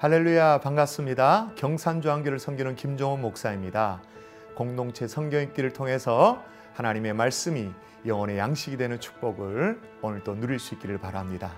할렐루야 반갑습니다. 경산주한교를 섬기는 김종원 목사입니다. 공동체 성경 읽기를 통해서 하나님의 말씀이 영혼의 양식이 되는 축복을 오늘 또 누릴 수 있기를 바랍니다.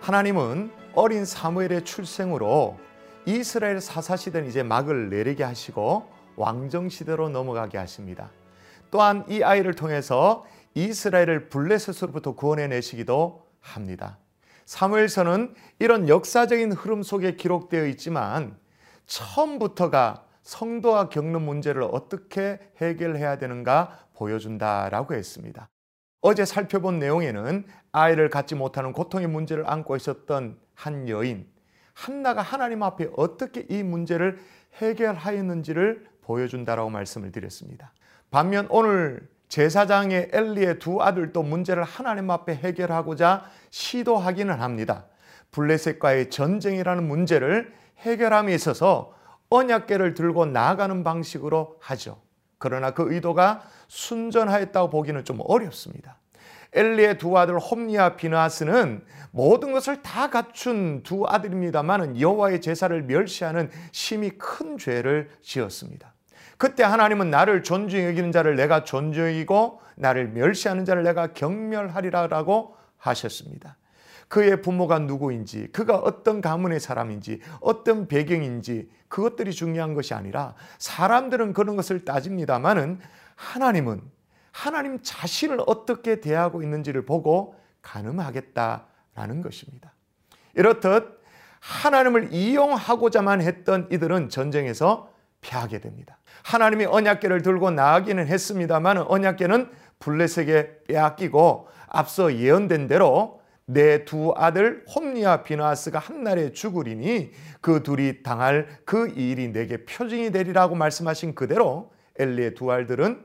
하나님은 어린 사무엘의 출생으로 이스라엘 사사시대는 이제 막을 내리게 하시고 왕정시대로 넘어가게 하십니다. 또한 이 아이를 통해서 이스라엘을 블레셋으로부터 구원해 내시기도 합니다. 사무엘서는 이런 역사적인 흐름 속에 기록되어 있지만 처음부터가 성도가 겪는 문제를 어떻게 해결해야 되는가 보여준다라고 했습니다. 어제 살펴본 내용에는 아이를 갖지 못하는 고통의 문제를 안고 있었던 한 여인 한나가 하나님 앞에 어떻게 이 문제를 해결하였는지를 보여준다라고 말씀을 드렸습니다. 반면 오늘 제사장의 엘리의 두 아들도 문제를 하나님 앞에 해결하고자 시도하기는 합니다. 블레셋과의 전쟁이라는 문제를 해결함에 있어서 언약계를 들고 나아가는 방식으로 하죠. 그러나 그 의도가 순전하였다고 보기는 좀 어렵습니다. 엘리의 두 아들 홈니와 비나스는 모든 것을 다 갖춘 두 아들입니다만은 여호와의 제사를 멸시하는 심히 큰 죄를 지었습니다. 그때 하나님은 나를 존중히 여기는 자를 내가 존중이고 나를 멸시하는 자를 내가 경멸하리라라고 하셨습니다. 그의 부모가 누구인지, 그가 어떤 가문의 사람인지, 어떤 배경인지 그것들이 중요한 것이 아니라 사람들은 그런 것을 따집니다만은 하나님은 하나님 자신을 어떻게 대하고 있는지를 보고 가늠하겠다라는 것입니다. 이렇듯 하나님을 이용하고자만 했던 이들은 전쟁에서 패하게 됩니다. 하나님이 언약계를 들고 나가기는 했습니다만 언약계는 블레셋에 빼앗기고 앞서 예언된 대로 내 두 아들 홈니와 비나스가 한날에 죽으리니 그 둘이 당할 그 일이 내게 표징이 되리라고 말씀하신 그대로 엘리의 두 아들은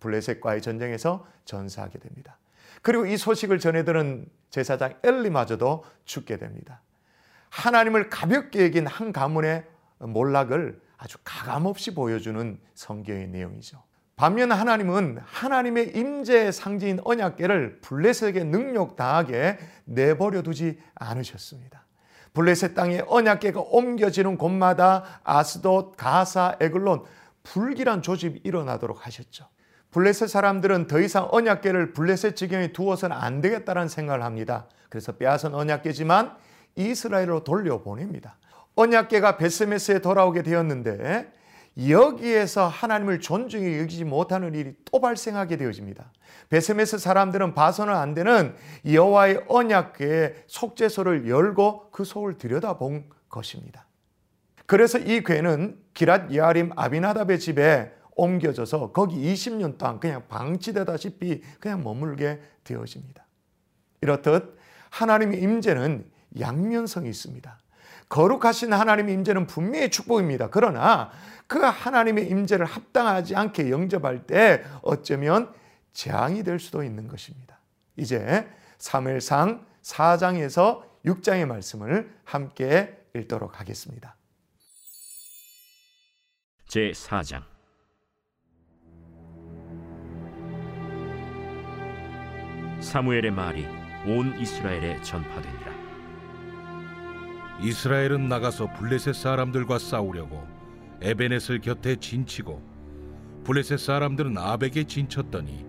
블레셋과의 전쟁에서 전사하게 됩니다. 그리고 이 소식을 전해들은 제사장 엘리마저도 죽게 됩니다. 하나님을 가볍게 여긴 한 가문의 몰락을 아주 가감없이 보여주는 성경의 내용이죠. 반면 하나님은 하나님의 임재의 상징인 언약계를 블레셋에게 능력 다하게 내버려 두지 않으셨습니다. 블레셋 땅에 언약계가 옮겨지는 곳마다 아스돗, 가사, 에글론 불길한 조집이 일어나도록 하셨죠. 블레셋 사람들은 더 이상 언약계를 블레셋 지경에 두어서는 안 되겠다는 생각을 합니다. 그래서 빼앗은 언약계지만 이스라엘로 돌려보냅니다. 언약계가 베스메스에 돌아오게 되었는데 여기에서 하나님을 존중히 여기지 못하는 일이 또 발생하게 되어집니다. 베스메스 사람들은 봐서는 안 되는 여호와의 언약궤의 속죄소를 열고 그 속을 들여다본 것입니다. 그래서 이 궤는 기랏 야림 아비나답의 집에 옮겨져서 거기 20년 동안 그냥 방치되다시피 그냥 머물게 되어집니다. 이렇듯 하나님의 임재는 양면성이 있습니다. 거룩하신 하나님의 임재는 분명히 축복입니다. 그러나 그 하나님의 임재를 합당하지 않게 영접할 때 어쩌면 재앙이 될 수도 있는 것입니다. 이제 3일상 4장에서 6장의 말씀을 함께 읽도록 하겠습니다. 제 4장 사무엘의 말이 온 이스라엘에 전파되니라 이스라엘은 나가서 블레셋 사람들과 싸우려고 에베넷을 곁에 진치고 블레셋 사람들은 아벡에 진쳤더니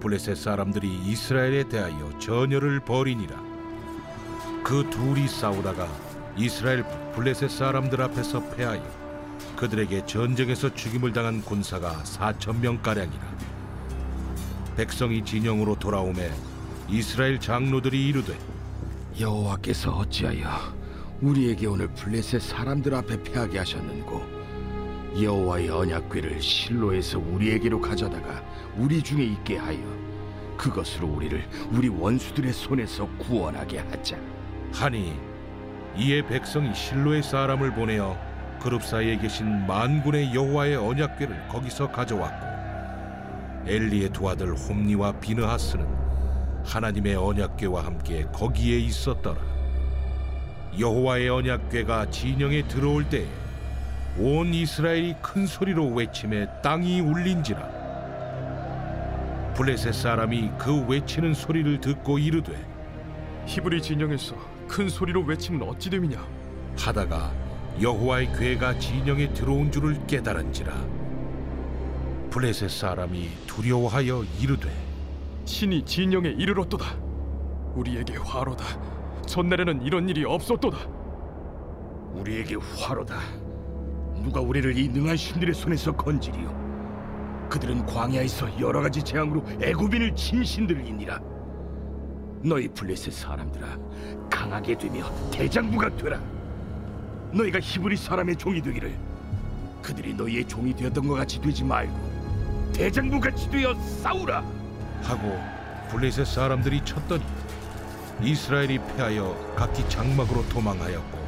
블레셋 사람들이 이스라엘에 대하여 전열을 벌이니라. 그 둘이 싸우다가 이스라엘 블레셋 사람들 앞에서 패하여 그들에게 전쟁에서 죽임을 당한 군사가 4천 명 가량이라. 백성이 진영으로 돌아오매 이스라엘 장로들이 이르되 여호와께서 어찌하여 우리에게 오늘 블레셋 사람들 앞에 패하게 하셨는고 여호와의 언약궤를 실로에서 우리에게로 가져다가 우리 중에 있게 하여 그것으로 우리를 우리 원수들의 손에서 구원하게 하자. 하니 이에 백성이 실로의 사람을 보내어 그룹 사이에 계신 만군의 여호와의 언약궤를 거기서 가져왔고 엘리의 두 아들 홈니와 비느하스는 하나님의 언약궤와 함께 거기에 있었더라 여호와의 언약궤가 진영에 들어올 때에 온 이스라엘이 큰 소리로 외침에 땅이 울린지라 블레셋 사람이 그 외치는 소리를 듣고 이르되 히브리 진영에서 큰 소리로 외치면 어찌 됨이냐 하다가 여호와의 괴가 진영에 들어온 줄을 깨달은지라 블레셋 사람이 두려워하여 이르되 신이 진영에 이르렀도다. 우리에게 화로다. 전날에는 이런 일이 없었도다. 우리에게 화로다. 누가 우리를 이 능한 신들의 손에서 건지리요? 그들은 광야에서 여러 가지 재앙으로 애굽인을 친 신들이니라. 너희 블레셋 사람들아, 강하게 되며 대장부가 되라. 너희가 히브리 사람의 종이 되기를 그들이 너희의 종이 되었던 것 같이 되지 말고 대장부 같이 되어 싸우라. 하고 블레셋 사람들이 쳤더니 이스라엘이 패하여 각기 장막으로 도망하였고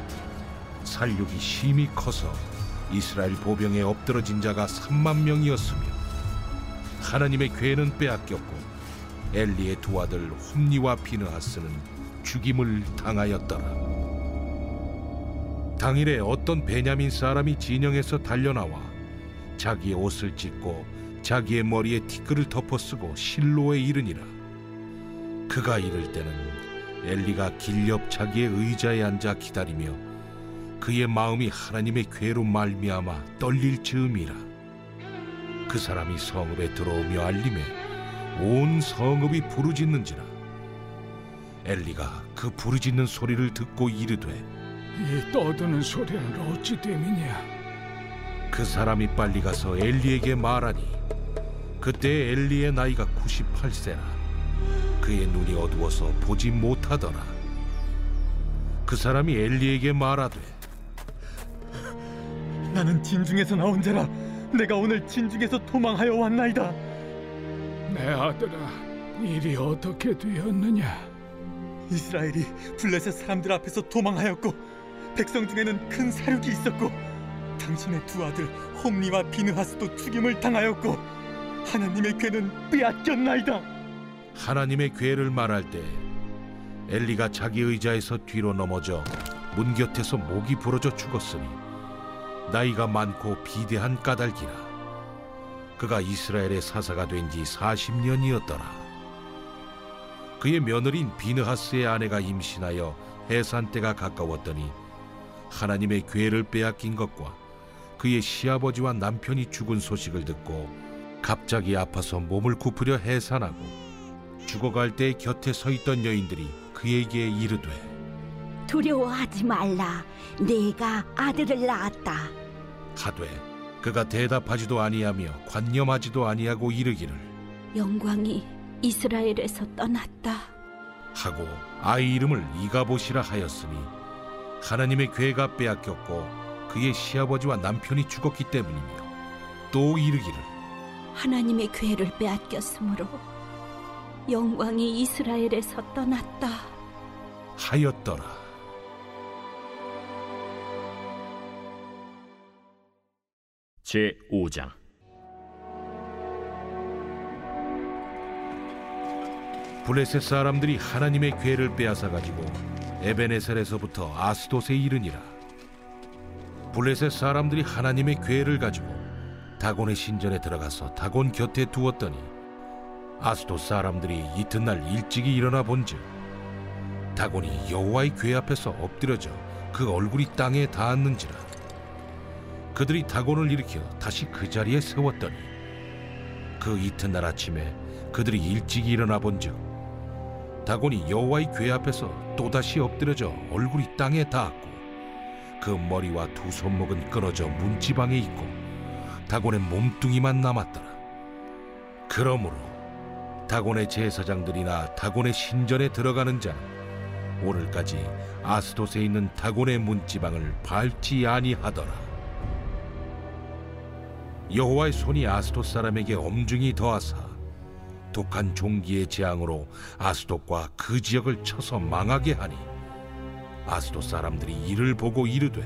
살육이 심히 커서 이스라엘 보병에 엎드러진 자가 3만 명이었으며 하나님의 괴는 빼앗겼고 엘리의 두 아들 홈니와 비느하스는 죽임을 당하였더라. 당일에 어떤 베냐민 사람이 진영에서 달려나와 자기의 옷을 찢고 자기의 머리에 티끌을 덮어 쓰고 실로에 이르니라. 그가 이를 때는 엘리가 길 옆 자기의 의자에 앉아 기다리며 그의 마음이 하나님의 괴로 말미암아 떨릴 즈음이라 그 사람이 성읍에 들어오며 알림에 온 성읍이 부르짖는지라 엘리가 그 부르짖는 소리를 듣고 이르되 이 떠드는 소리는 어찌 됨이냐? 그 사람이 빨리 가서 엘리에게 말하니 그때 엘리의 나이가 98세라 그의 눈이 어두워서 보지 못 하더라. 그 사람이 엘리에게 말하되 나는 진중에서 나온 자라. 내가 오늘 진중에서 도망하여 왔나이다. 내 아들아, 일이 어떻게 되었느냐? 이스라엘이 블레셋 사람들 앞에서 도망하였고 백성 중에는 큰 사륙이 있었고 당신의 두 아들 홈니와 비느하스도 죽임을 당하였고 하나님의 괴는 빼앗겼나이다. 하나님의 괴를 말할 때 엘리가 자기 의자에서 뒤로 넘어져 문 곁에서 목이 부러져 죽었으니 나이가 많고 비대한 까닭이라. 그가 이스라엘의 사사가 된 지 40년이었더라. 그의 며느리인 비느하스의 아내가 임신하여 해산 때가 가까웠더니 하나님의 괴를 빼앗긴 것과 그의 시아버지와 남편이 죽은 소식을 듣고 갑자기 아파서 몸을 굽으려 해산하고 죽어갈 때 곁에 서 있던 여인들이 그에게 이르되 두려워하지 말라. 내가 아들을 낳았다. 하되 그가 대답하지도 아니하며 관념하지도 아니하고 이르기를 영광이 이스라엘에서 떠났다. 하고 아이 이름을 이가보시라 하였으니 하나님의 괴가 빼앗겼고 그의 시아버지와 남편이 죽었기 때문이며 또 이르기를 하나님의 괴를 빼앗겼으므로 영광이 이스라엘에서 떠났다. 하였더라. 제 5장. 블레셋 사람들이 하나님의 괴를 빼앗아 가지고 에베네셀에서부터 아스돗에 이르니라. 블레셋 사람들이 하나님의 괴를 가지고 다곤의 신전에 들어가서 다곤 곁에 두었더니 아스돗 사람들이 이튿날 일찍이 일어나 본즉 다곤이 여호와의 괴 앞에서 엎드려져 그 얼굴이 땅에 닿았는지라. 그들이 다곤을 일으켜 다시 그 자리에 세웠더니 그 이튿날 아침에 그들이 일찍이 일어나 본즉 다곤이 여호와의 괴 앞에서 또다시 엎드려져 얼굴이 땅에 닿았고 그 머리와 두 손목은 끊어져 문지방에 있고 다곤의 몸뚱이만 남았더라. 그러므로 다곤의 제사장들이나 다곤의 신전에 들어가는 자는 오늘까지 아스돗에 있는 다곤의 문지방을 밟지 아니하더라 여호와의 손이 아스돗 사람에게 엄중히 더하사 독한 종기의 재앙으로 아스돗과 그 지역을 쳐서 망하게 하니 아스돗 사람들이 이를 보고 이르되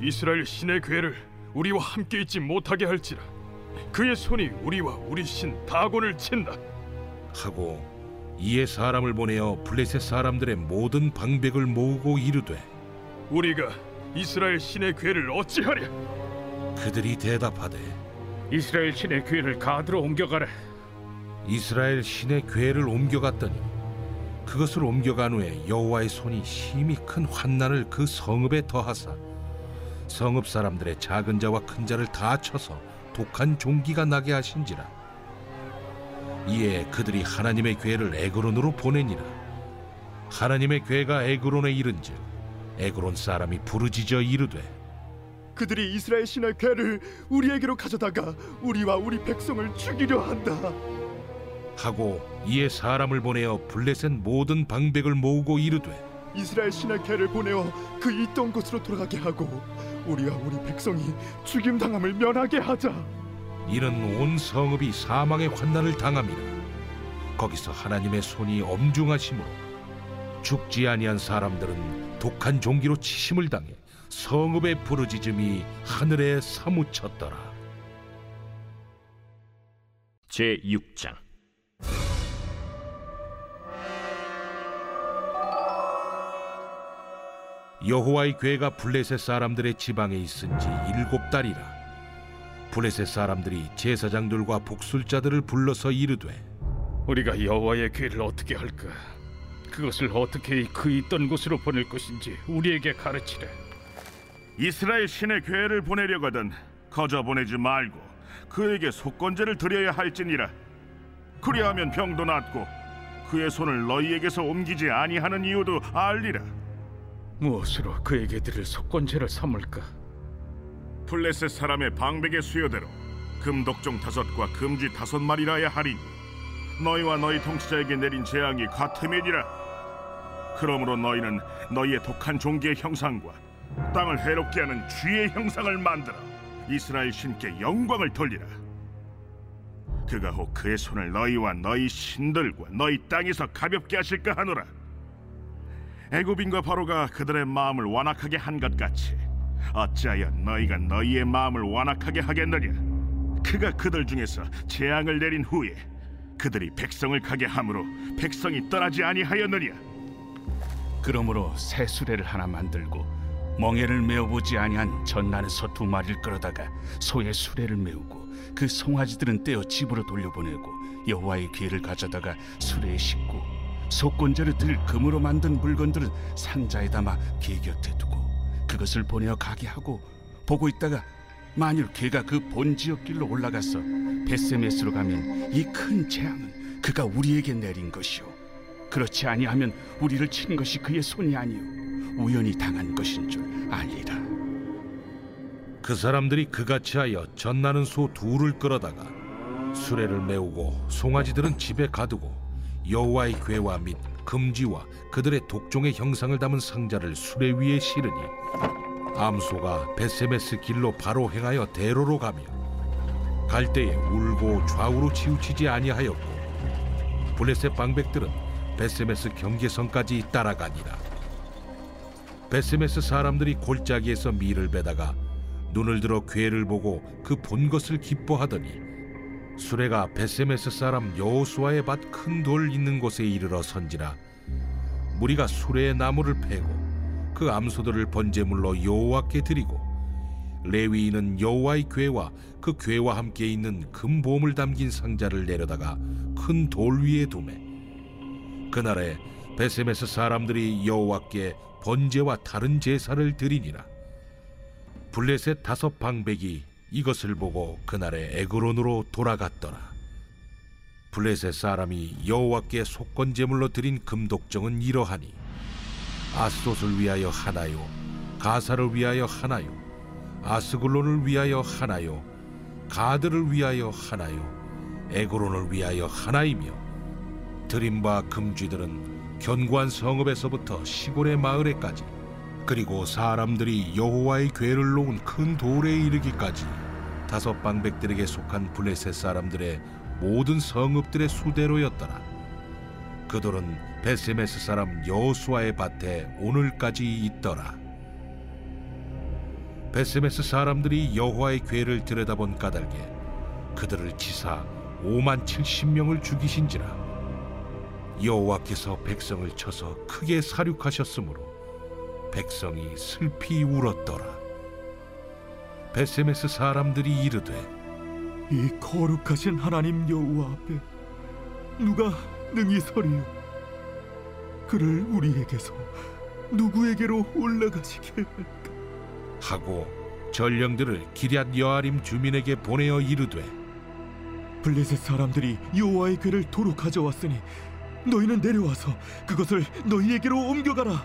이스라엘 신의 괴를 우리와 함께 있지 못하게 할지라. 그의 손이 우리와 우리 신 다곤을 친다. 하고 이에 사람을 보내어 블레셋 사람들의 모든 방백을 모으고 이르되 우리가 이스라엘 신의 괴를 어찌하랴? 그들이 대답하되 이스라엘 신의 괴를 가드로 옮겨가라. 이스라엘 신의 괴를 옮겨갔더니 그것을 옮겨간 후에 여호와의 손이 심히 큰 환난을 그 성읍에 더하사 성읍 사람들의 작은 자와 큰 자를 다 쳐서 독한 종기가 나게 하신지라 이에 그들이 하나님의 괴를 에그론으로 보내니라 하나님의 괴가 에그론에 이른즉 에그론 사람이 부르짖어 이르되 그들이 이스라엘 신의 괴를 우리에게로 가져다가 우리와 우리 백성을 죽이려 한다. 하고 이에 사람을 보내어 블레셋 모든 방백을 모으고 이르되 이스라엘 신의 괴를 보내어 그 있던 곳으로 돌아가게 하고 우리와 우리 백성이 죽임 당함을 면하게 하자. 이는 온 성읍이 사망의 환난을 당함이라. 거기서 하나님의 손이 엄중하심으로 죽지 아니한 사람들은 독한 종기로 치심을 당해 성읍의 부르짖음이 하늘에 사무쳤더라. 제 6장. 여호와의 괴가 블레셋 사람들의 지방에 있은지 일곱 달이라 블레셋 사람들이 제사장들과 복술자들을 불러서 이르되 우리가 여호와의 괴를 어떻게 할까? 그것을 어떻게 그 있던 곳으로 보낼 것인지 우리에게 가르치래. 이스라엘 신의 괴를 보내려거든 거저 보내지 말고 그에게 속건제를 드려야 할지니라 그리하면 병도 낫고 그의 손을 너희에게서 옮기지 아니하는 이유도 알리라 무엇으로 그에게 드릴 속건제를 삼을까? 블레셋 사람의 방백의 수요대로 금독종 다섯과 금쥐 다섯 마리라야 하리니 너희와 너희 통치자에게 내린 재앙이 같음이니라. 그러므로 너희는 너희의 독한 종기의 형상과 땅을 해롭게 하는 쥐의 형상을 만들어 이스라엘 신께 영광을 돌리라. 그가 혹 그의 손을 너희와 너희 신들과 너희 땅에서 가볍게 하실까 하노라. 애굽인과 바로가 그들의 마음을 완악하게 한 것 같이 어찌하여 너희가 너희의 마음을 완악하게 하겠느냐? 그가 그들 중에서 재앙을 내린 후에 그들이 백성을 가게 함으로 백성이 떠나지 아니하였느냐? 그러므로 새 수레를 하나 만들고 멍에를 메어보지 아니한 전나는 소두 마리를 끌어다가 소의 수레를 메우고 그 송아지들은 떼어 집으로 돌려보내고 여호와의 귀를 가져다가 수레에 싣고 속건제를 들 금으로 만든 물건들은 상자에 담아 개 곁에 두고 그것을 보내어 가게 하고 보고 있다가 만일 개가 그 본 지역 길로 올라가서 베세메스로 가면 이 큰 재앙은 그가 우리에게 내린 것이요 그렇지 아니하면 우리를 친 것이 그의 손이 아니요 우연히 당한 것인 줄 알리라. 그 사람들이 그같이 하여 전나는 소 둘을 끌어다가 수레를 메우고 송아지들은 집에 가두고 여호와의 괴와 및 금지와 그들의 독종의 형상을 담은 상자를 수레 위에 실으니 암소가 베세메스 길로 바로 행하여 대로로 가며 갈 때에 울고 좌우로 치우치지 아니하였고 블레셋 방백들은 벧세메스 경계선까지 따라가니라. 벧세메스 사람들이 골짜기에서 밀을 베다가 눈을 들어 궤를 보고 그 본 것을 기뻐하더니 수레가 벧세메스 사람 여호수아의 밭 큰 돌 있는 곳에 이르러 선지라. 무리가 수레의 나무를 패고 그 암소들을 번제물로 여호와께 드리고 레위인은 여호와의 궤와 그 괴와 함께 있는 금보물 담긴 상자를 내려다가 큰 돌 위에 두매. 그날에 베세메스 사람들이 여호와께 번제와 다른 제사를 드리니라. 블레셋 다섯 방백이 이것을 보고 그날에 에그론으로 돌아갔더라. 블레셋 사람이 여호와께 속건 제물로 드린 금독정은 이러하니 아스돗을 위하여 하나요, 가사를 위하여 하나요, 아스글론을 위하여 하나요, 가드를 위하여 하나요, 에그론을 위하여 하나이며 드림바 금쥐들은 견고한 성읍에서부터 시골의 마을에까지 그리고 사람들이 여호와의 괴를 놓은 큰 돌에 이르기까지 다섯 방백들에게 속한 블레셋 사람들의 모든 성읍들의 수대로였더라. 그 돌은 벧세메스 사람 여호수아의 밭에 오늘까지 있더라. 벧세메스 사람들이 여호와의 궤를 들여다본 까닭에 그들을 치사 5만 70명을 죽이신지라. 여호와께서 백성을 쳐서 크게 살륙하셨으므로 백성이 슬피 울었더라. 벧세메스 사람들이 이르되 이 거룩하신 하나님 여호와 앞에 누가 능히 서리요? 그를 우리에게서 누구에게로 올라가시게 할까? 하고 전령들을 기럇 여아림 주민에게 보내어 이르되 블레셋 사람들이 여호와의 궤를 도로 가져왔으니 너희는 내려와서 그것을 너희에게로 옮겨가라.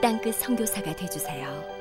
땅끝 선교사가 되주세요.